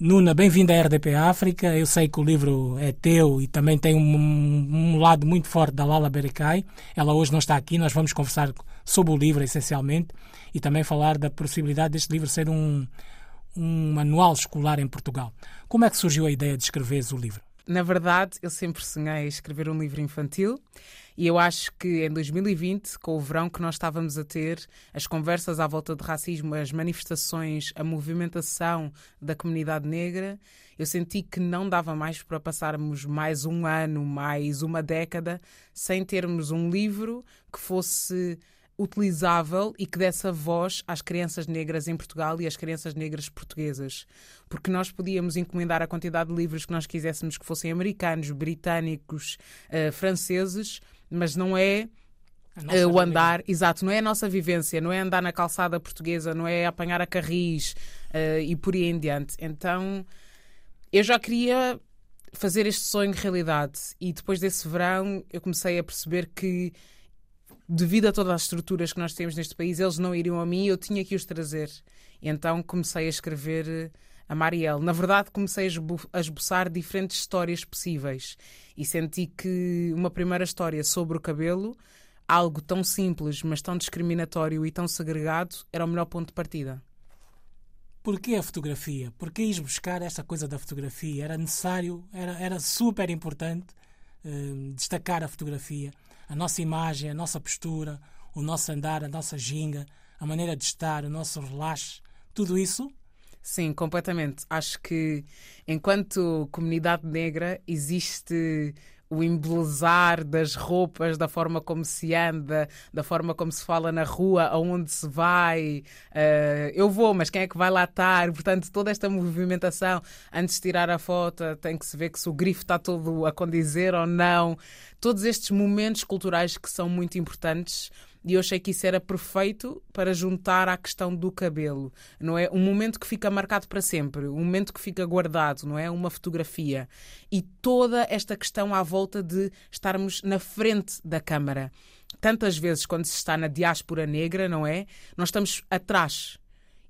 Nuna, bem-vinda à RDP África. Eu sei que o livro é teu e também tem um, um, lado muito forte da Lala Bericai. Ela hoje não está aqui, nós vamos conversar sobre o livro, essencialmente, e também falar da possibilidade deste livro ser um, um manual escolar em Portugal. Como é que surgiu a ideia de escreveres o livro? Na verdade, eu sempre sonhei escrever um livro infantil e eu acho que em 2020, com o verão que nós estávamos a ter, as conversas à volta de racismo, as manifestações, a movimentação da comunidade negra, eu senti que não dava mais para passarmos mais um ano, mais uma década, sem termos um livro que fosse utilizável e que desse voz às crianças negras em Portugal e às crianças negras portuguesas. Porque nós podíamos encomendar a quantidade de livros que nós quiséssemos que fossem americanos, britânicos, uh, franceses, mas não é uh, o andar, exato, não é a nossa vivência, não é andar na calçada portuguesa, não é apanhar a carris uh, e por aí em diante. Então eu já queria fazer este sonho realidade e depois desse verão eu comecei a perceber que devido a todas as estruturas que nós temos neste país, eles não iriam a mim e eu tinha que os trazer. Então comecei a escrever eh, a Marielle. Na verdade, comecei a esboçar diferentes histórias possíveis e senti que uma primeira história sobre o cabelo, algo tão simples, mas tão discriminatório e tão segregado, era o melhor ponto de partida. Porquê a fotografia? Porquê ir buscar esta coisa da fotografia? Era necessário, era, era super importante uh, destacar a fotografia a nossa imagem, a nossa postura, o nosso andar, a nossa ginga, a maneira de estar, o nosso relaxe, tudo isso? Sim, completamente. Acho que enquanto comunidade negra existe o embelezar das roupas, da forma como se anda, da forma como se fala na rua, aonde se vai. Uh, eu vou, mas quem é que vai lá estar? Portanto, toda esta movimentação, antes de tirar a foto, tem que se ver que se o grifo está todo a condizer ou não. Todos estes momentos culturais que são muito importantes e eu achei que isso era perfeito para juntar à questão do cabelo, não é? Um momento que fica marcado para sempre, um momento que fica guardado, não é? Uma fotografia. E toda esta questão à volta de estarmos na frente da câmara. Tantas vezes, quando se está na diáspora negra, não é? Nós estamos atrás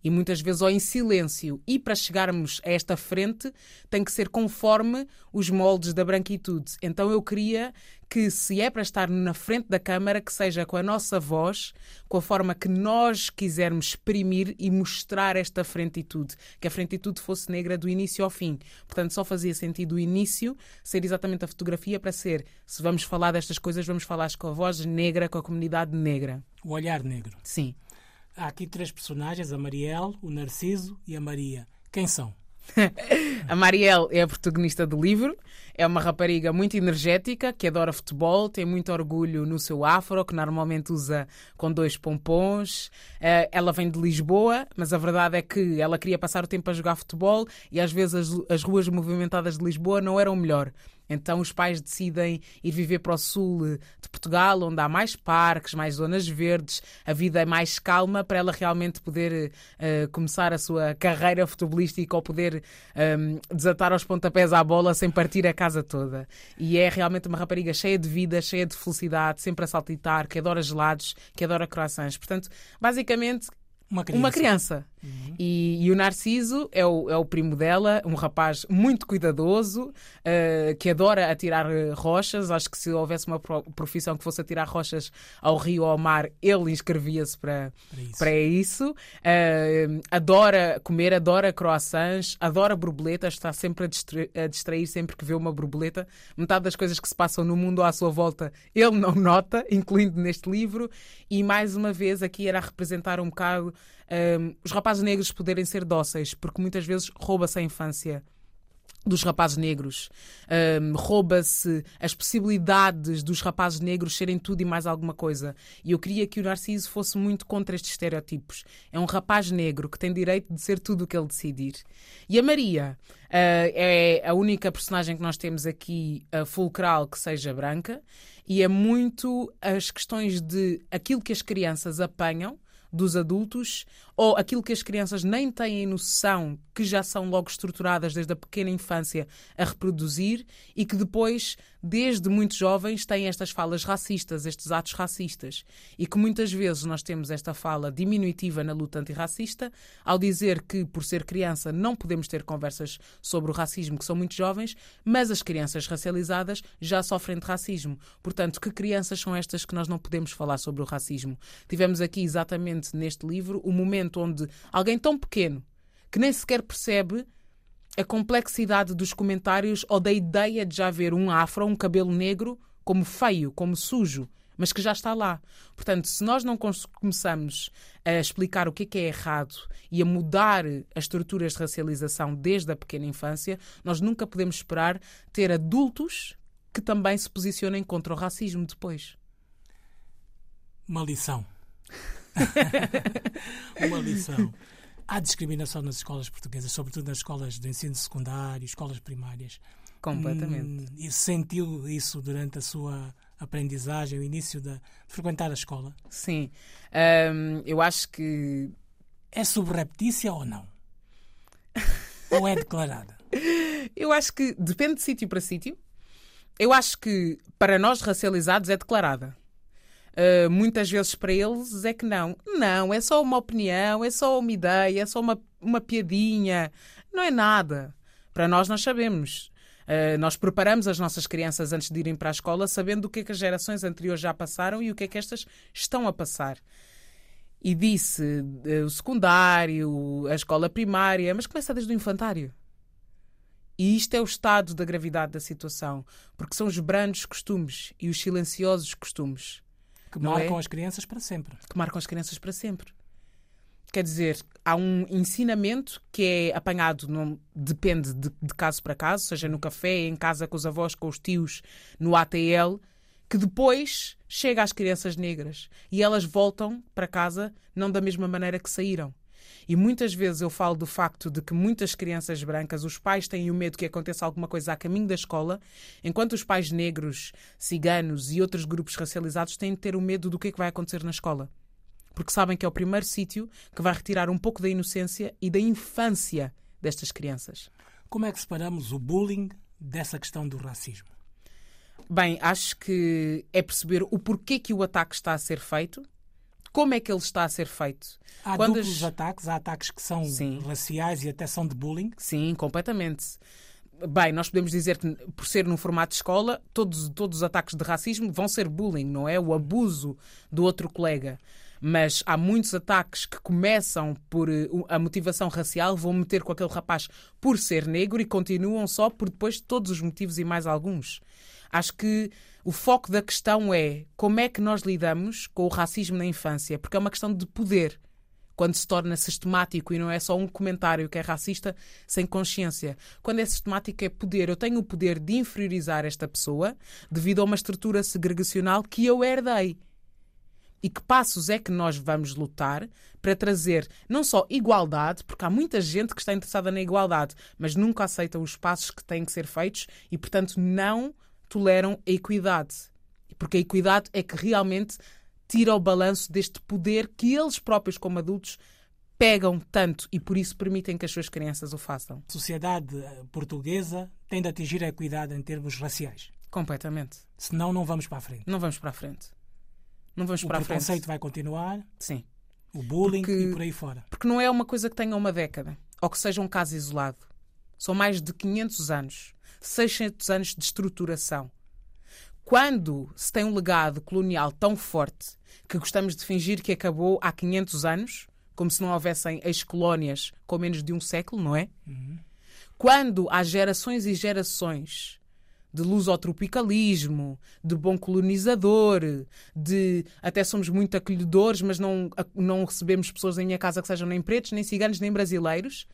e muitas vezes ou em silêncio. E para chegarmos a esta frente tem que ser conforme os moldes da branquitude. Então eu queria que, se é para estar na frente da câmara, que seja com a nossa voz, com a forma que nós quisermos exprimir e mostrar esta frentitude. Que a frentitude fosse negra do início ao fim. Portanto, só fazia sentido o início ser exatamente a fotografia para ser, se vamos falar destas coisas, vamos falar com a voz negra, com a comunidade negra. O olhar negro. Sim. Há aqui três personagens, a Marielle, o Narciso e a Maria. Quem são? a Marielle é a protagonista do livro. É uma rapariga muito energética, que adora futebol, tem muito orgulho no seu afro, que normalmente usa com dois pompons. Eh, ela vem de Lisboa, mas a verdade é que ela queria passar o tempo a jogar futebol e às vezes as, as ruas movimentadas de Lisboa não eram melhor. Então os pais decidem ir viver para o sul de Portugal, onde há mais parques, mais zonas verdes, a vida é mais calma para ela realmente poder uh, começar a sua carreira futebolística ou poder um, ehm, desatar aos pontapés à bola sem partir a casa toda. E é realmente uma rapariga cheia de vida, cheia de felicidade, sempre a saltitar, que adora gelados, que adora croissants. Portanto, basicamente, uma criança. Uma criança. Uhum. E, e, o Narciso é o, é o primo dela, um rapaz muito cuidadoso, uh, que adora atirar eh, rochas. Acho que se houvesse uma profissão que fosse atirar rochas ao rio ou ao mar, ele inscrevia-se para, para isso. Para isso. Uh, adora comer, adora croissants, adora borboletas, está sempre a a distrair sempre que vê uma borboleta. Metade das coisas que se passam no mundo à sua volta ele não nota, incluindo neste livro. E mais uma vez aqui era representar um bocado um, os rapazes negros poderem ser dóceis, porque muitas vezes rouba-se a infância dos rapazes negros. Um, Rouba-se as possibilidades dos rapazes negros serem tudo e mais alguma coisa. E eu queria que o Narciso fosse muito contra estes estereotipos. É um rapaz negro que tem direito de ser tudo o que ele decidir. E a Maria uh, é a única personagem que nós temos aqui uh, fulcral que seja branca. E é muito as questões de aquilo que as crianças apanham dos adultos ou aquilo que as crianças nem têm noção, que já são logo estruturadas desde a pequena infância a reproduzir e que depois, desde muito jovens, têm estas falas racistas, estes atos racistas. E que muitas vezes nós temos esta fala diminutiva na luta antirracista, ao dizer que, por ser criança, não podemos ter conversas sobre o racismo, que são muito jovens, mas as crianças racializadas já sofrem de racismo. Portanto, que crianças são estas que nós não podemos falar sobre o racismo? Tivemos aqui exatamente neste livro o momento onde alguém tão pequeno que nem sequer percebe a complexidade dos comentários ou da ideia de já ver um afro, um cabelo negro, como feio, como sujo, mas que já está lá. Portanto, se nós não começamos a explicar o que é, que é errado e a mudar as estruturas de racialização desde a pequena infância, nós nunca podemos esperar ter adultos que também se posicionem contra o racismo depois. Uma lição. uma lição. Há discriminação nas escolas portuguesas, sobretudo nas escolas de ensino secundário, escolas primárias. Completamente. Hum, e sentiu isso durante a sua aprendizagem, o início de, frequentar a escola? Sim. Um, eu acho que. É subreptícia ou não? ou é declarada? Eu acho que depende de sítio para sítio. Eu acho que para nós racializados é declarada. Uh, muitas vezes para eles é que não. Não, é só uma opinião, é só uma ideia, é só uma, uma piadinha. Não é nada. Para nós, nós sabemos. Uh, nós preparamos as nossas crianças antes de irem para a escola sabendo o que é que as gerações anteriores já passaram e o que é que estas estão a passar. E disse uh, o secundário, a escola primária, mas começa desde o infantário. E isto é o estado da gravidade da situação, porque são os brandos costumes e os silenciosos costumes. Que marcam é? as crianças para sempre. Que marcam as crianças para sempre. Quer dizer, há um ensinamento que é apanhado, não, depende de, de caso para caso, seja no café, em casa com os avós, com os tios, no ATL, que depois chega às crianças negras e elas voltam para casa não da mesma maneira que saíram. E muitas vezes eu falo do facto de que muitas crianças brancas, os pais têm o medo que aconteça alguma coisa a caminho da escola, enquanto os pais negros, ciganos e outros grupos racializados têm de ter o medo do que é que vai acontecer na escola. Porque sabem que é o primeiro sítio que vai retirar um pouco da inocência e da infância destas crianças. Como é que separamos o bullying dessa questão do racismo? Bem, acho que é perceber o porquê que o ataque está a ser feito como é que ele está a ser feito. Há Quando duplos as... ataques, há ataques que são Sim. raciais e até são de bullying? Sim, completamente. Bem, nós podemos dizer que, por ser num formato de escola, todos, todos os ataques de racismo vão ser bullying, não é? O abuso do outro colega. Mas há muitos ataques que começam por eh, a motivação racial, vão meter com aquele rapaz por ser negro e continuam só por depois todos os motivos e mais alguns. Acho que o foco da questão é como é que nós lidamos com o racismo na infância, porque é uma questão de poder. Quando se torna sistemático e não é só um comentário que é racista sem consciência. Quando é sistemático é poder. Eu tenho o poder de inferiorizar esta pessoa devido a uma estrutura segregacional que eu herdei. E que passos é que nós vamos lutar para trazer não só igualdade, porque há muita gente que está interessada na igualdade, mas nunca aceita os passos que têm que ser feitos e, portanto, não toleram a equidade. Porque a equidade é que realmente tira o balanço deste poder que eles próprios, como adultos, pegam tanto e por isso permitem que as suas crianças o façam. A sociedade eh, portuguesa tem de atingir a equidade em termos raciais. Completamente. Senão não vamos para a frente. Não vamos para a frente. Não vamos o para a frente. O preconceito vai continuar. Sim. O bullying porque, e por aí fora. Porque não é uma coisa que tenha uma década ou que seja um caso isolado. São mais de 500 anos. 600 anos de estruturação quando se tem um legado colonial tão forte que gostamos de fingir que acabou há 500 anos, como se não houvessem ex-colónias com menos de um século, não é? Uhum. Quando há gerações e gerações de lusotropicalismo, de bom colonizador, de até somos muito acolhedores, mas não, não recebemos pessoas em minha casa que sejam nem pretos, nem ciganos, nem brasileiros,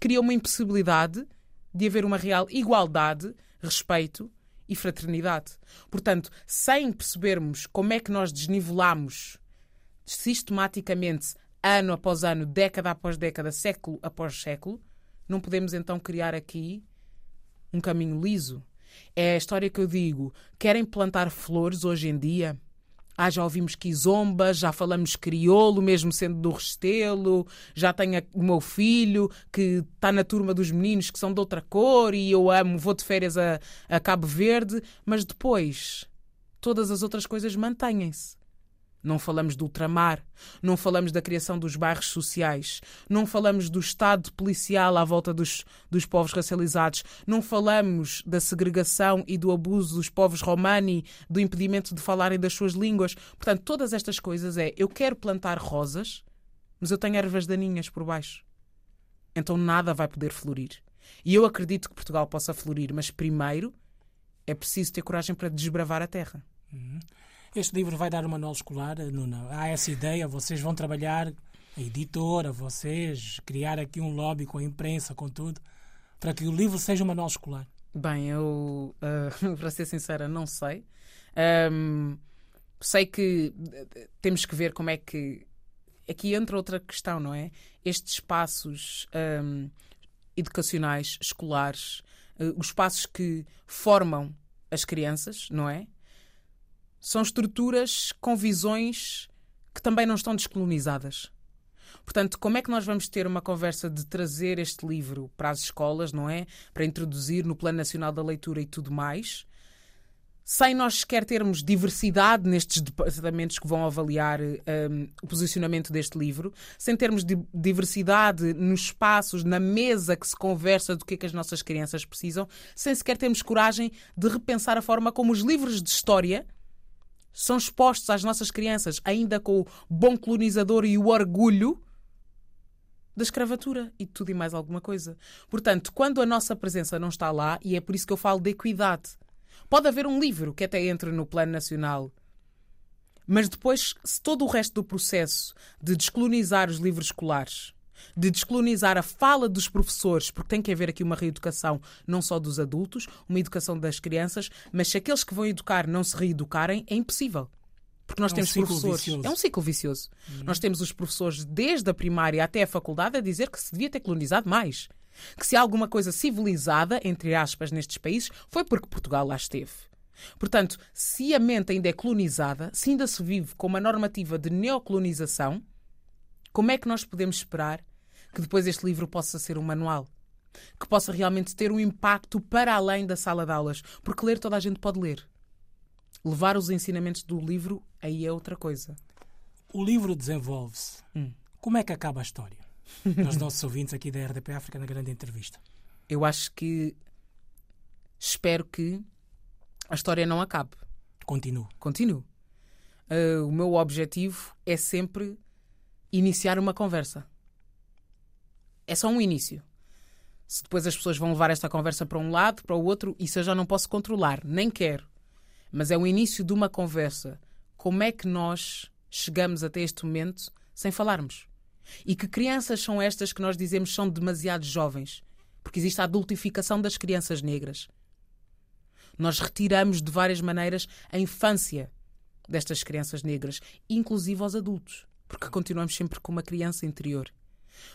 cria uma impossibilidade de haver uma real igualdade, respeito e fraternidade. Portanto, sem percebermos como é que nós desnivelamos sistematicamente, ano após ano, década após década, século após século, não podemos então criar aqui um caminho liso. É a história que eu digo. Querem plantar flores hoje em dia? Ah, já ouvimos Kizomba, já falamos crioulo, mesmo sendo do Restelo, já tenho o meu filho que está na turma dos meninos que são de outra cor e eu amo, vou de férias a, a Cabo Verde, mas depois todas as outras coisas mantêm-se. Não falamos do ultramar, não falamos da criação dos bairros sociais, não falamos do Estado policial à volta dos, dos povos racializados, não falamos da segregação e do abuso dos povos romani, do impedimento de falarem das suas línguas. Portanto, todas estas coisas é eu quero plantar rosas, mas eu tenho ervas daninhas por baixo. Então nada vai poder florir. E eu acredito que Portugal possa florir, mas primeiro é preciso ter coragem para desbravar a terra. Uhum. Este livro vai dar uma manual escolar, Nuna. Há essa ideia, vocês vão trabalhar, a editora, vocês, criar aqui um lobby com a imprensa, com tudo, para que o livro seja um manual escolar. Bem, eu, uh, para ser sincera, não sei. Um, sei que temos que ver como é que. Aqui entra outra questão, não é? Estes espaços um, educacionais, escolares, uh, os espaços que formam as crianças, não é? São estruturas com visões que também não estão descolonizadas. Portanto, como é que nós vamos ter uma conversa de trazer este livro para as escolas, não é? Para introduzir no Plano Nacional da Leitura e tudo mais, sem nós sequer termos diversidade nestes departamentos que vão avaliar um, o posicionamento deste livro, sem termos diversidade nos espaços, na mesa que se conversa do que é que as nossas crianças precisam, sem sequer termos coragem de repensar a forma como os livros de história são expostos às nossas crianças, ainda com o bom colonizador e o orgulho da escravatura e tudo e mais alguma coisa. Portanto, quando a nossa presença não está lá, e é por isso que eu falo de equidade, pode haver um livro que até entre no plano nacional. Mas depois, se todo o resto do processo de descolonizar os livros escolares de descolonizar a fala dos professores, porque tem que haver aqui uma reeducação não só dos adultos, uma educação das crianças, mas se aqueles que vão educar não se reeducarem, é impossível. Porque nós é um temos professores. Vicioso. É um ciclo vicioso. Uhum. Nós temos os professores desde a primária até a faculdade a dizer que se devia ter colonizado mais. Que se há alguma coisa civilizada, entre aspas, nestes países, foi porque Portugal lá esteve. Portanto, se a mente ainda é colonizada, se ainda se vive com uma normativa de neocolonização, como é que nós podemos esperar que depois este livro possa ser um manual? Que possa realmente ter um impacto para além da sala de aulas? Porque ler toda a gente pode ler. Levar os ensinamentos do livro aí é outra coisa. O livro desenvolve-se. Hum. Como é que acaba a história? Nos nossos ouvintes aqui da RDP África na grande entrevista. Eu acho que. Espero que a história não acabe. Continue. Continue. Uh, o meu objetivo é sempre iniciar uma conversa. É só um início. Se depois as pessoas vão levar esta conversa para um lado, para o outro, isso eu já não posso controlar, nem quero. Mas é o início de uma conversa. Como é que nós chegamos até este momento sem falarmos? E que crianças são estas que nós dizemos são demasiado jovens? Porque existe a adultificação das crianças negras. Nós retiramos de várias maneiras a infância destas crianças negras, inclusive aos adultos porque continuamos sempre com uma criança interior.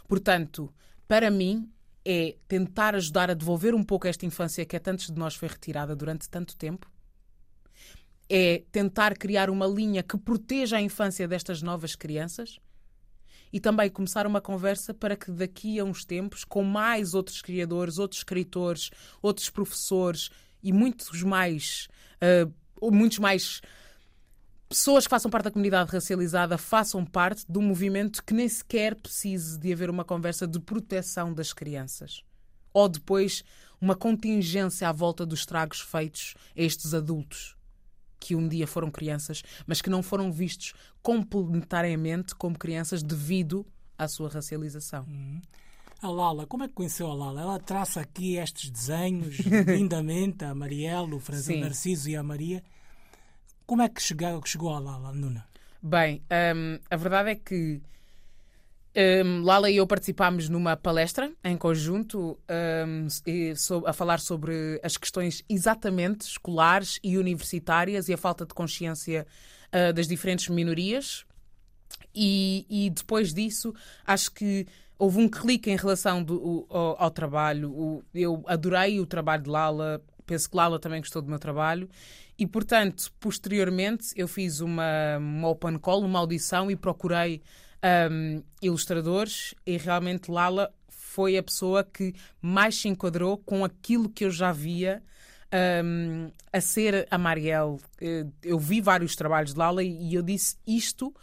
Portanto, para mim, é tentar ajudar a devolver um pouco esta infância que a tantos de nós foi retirada durante tanto tempo. É tentar criar uma linha que proteja a infância destas novas crianças e também começar uma conversa para que daqui a uns tempos, com mais outros criadores, outros escritores, outros professores e muitos mais, uh, muitos mais pessoas que façam parte da comunidade racializada façam parte de um movimento que nem sequer precise de haver uma conversa de proteção das crianças. Ou depois uma contingência à volta dos estragos feitos a estes adultos que um dia foram crianças, mas que não foram vistos complementariamente como crianças devido à sua racialização. Uhum. A Lala, como é que conheceu a Lala? Ela traça aqui estes desenhos lindamente, a Marielle, o Francisco Narciso e a Maria. Como é que chegou, chegou a Lala, Nuna? Bem, um, a verdade é que um, Lala e eu participámos numa palestra em conjunto um, a falar sobre as questões exatamente escolares e universitárias e a falta de consciência uh, das diferentes minorias. E, e, depois disso, acho que houve um clique em relação do, ao, ao, trabalho. O, eu adorei o trabalho de Lala, penso que Lala também gostou do meu trabalho e, portanto, posteriormente eu fiz uma, uma open call, uma audição e procurei um, ilustradores e realmente Lala foi a pessoa que mais se enquadrou com aquilo que eu já via um, a ser a Marielle. Eh, eu vi vários trabalhos de Lala e eu disse isto.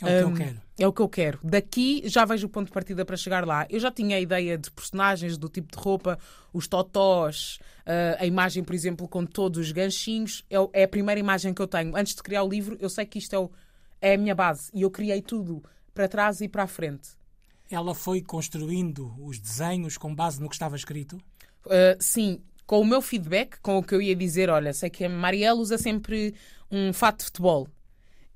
É o que eu quero. É o que eu quero. Daqui já vejo o ponto de partida para chegar lá. Eu já tinha a ideia de personagens, do tipo de roupa, os totós, uh, a imagem, por exemplo, com todos os ganchinhos. É, é, a primeira imagem que eu tenho. Antes de criar o livro, eu sei que isto é, o, é a minha base. E eu criei tudo para trás e para a frente. Ela foi construindo os desenhos com base no que estava escrito? Uh, sim, com o meu feedback, com o que eu ia dizer, olha, sei que a Marielle usa sempre um fato de futebol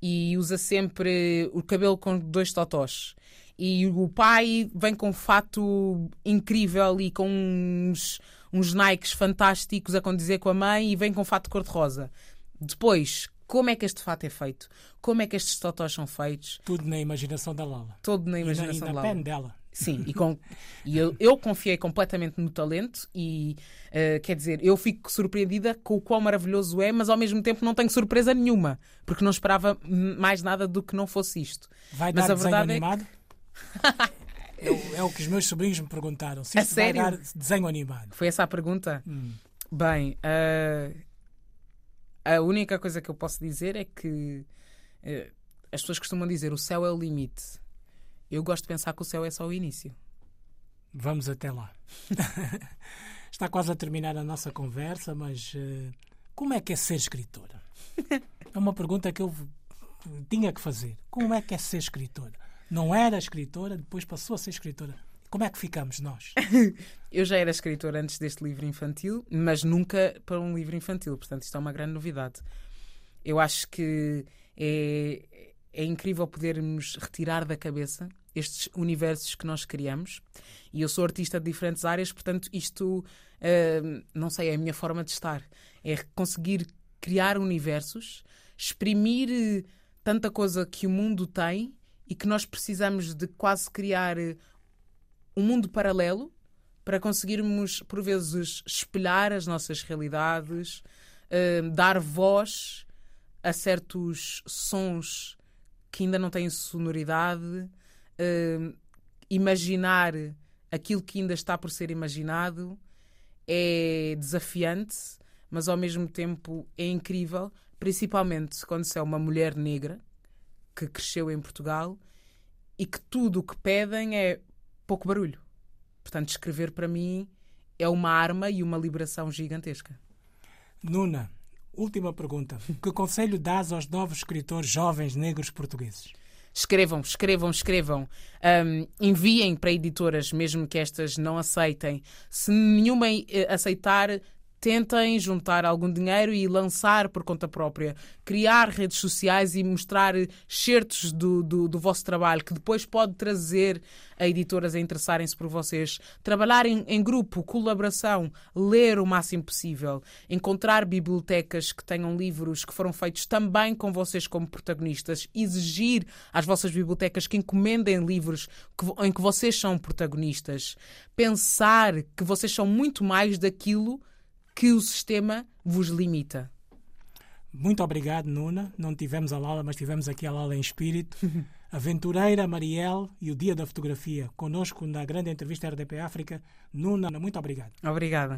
e usa sempre o cabelo com dois totós. E o pai vem com um fato incrível e com uns, uns Nikes fantásticos a condizer com a mãe e vem com um fato cor-de-rosa. Depois, como é que este fato é feito? Como é que estes totós são feitos? Tudo na imaginação da Lala. Tudo na imaginação e na, da Lala. pen dela. Sim, e, com, e eu, eu, confiei completamente no talento e uh, quer dizer, eu fico surpreendida com o quão maravilhoso é, mas ao mesmo tempo não tenho surpresa nenhuma, porque não esperava mais nada do que não fosse isto. Vai mas dar a desenho animado? É... é, é, o que os meus sobrinhos me perguntaram. Se isto sério? vai dar desenho animado. Foi essa a pergunta? Hum. Bem, uh, a única coisa que eu posso dizer é que uh, as pessoas costumam dizer o céu é o limite. Eu gosto de pensar que o céu é só o início. Vamos até lá. Está quase a terminar a nossa conversa, mas uh, como é que é ser escritora? É uma pergunta que eu tinha que fazer. Como é que é ser escritora? Não era escritora, depois passou a ser escritora. Como é que ficamos nós? eu já era escritora antes deste livro infantil, mas nunca para um livro infantil. Portanto, isto é uma grande novidade. Eu acho que é, é incrível podermos retirar da cabeça estes universos que nós criamos. E eu sou artista de diferentes áreas, portanto, isto, uh, não sei, é a minha forma de estar. É conseguir criar universos, exprimir eh, tanta coisa que o mundo tem e que nós precisamos de quase criar eh, um mundo paralelo para conseguirmos, por vezes, espelhar as nossas realidades, uh, dar voz a certos sons que ainda não têm sonoridade, uh, imaginar aquilo que ainda está por ser imaginado é desafiante, mas ao mesmo tempo é incrível, principalmente quando se é uma mulher negra que cresceu em Portugal e que tudo o que pedem é pouco barulho. Portanto, escrever para mim é uma arma e uma liberação gigantesca. Nuna, última pergunta. Que conselho dás aos novos escritores jovens negros portugueses? Escrevam, escrevam, escrevam. Um, enviem para editoras, mesmo que estas não aceitem. Se nenhuma eh, aceitar, tentem juntar algum dinheiro e lançar por conta própria, criar redes sociais e mostrar certos do, do, do, vosso trabalho que depois pode trazer a editoras a interessarem-se por vocês, trabalhar em, em, grupo, colaboração, ler o máximo possível, encontrar bibliotecas que tenham livros que foram feitos também com vocês como protagonistas, exigir às vossas bibliotecas que encomendem livros que, em que vocês são protagonistas, pensar que vocês são muito mais daquilo que o sistema vos limita. Muito obrigado, Nuna. Não tivemos a Lala, mas tivemos aqui a Lala em espírito. Aventureira Marielle e o Dia da Fotografia. Conosco na grande entrevista RDP África. Nuna, muito obrigado. Obrigada.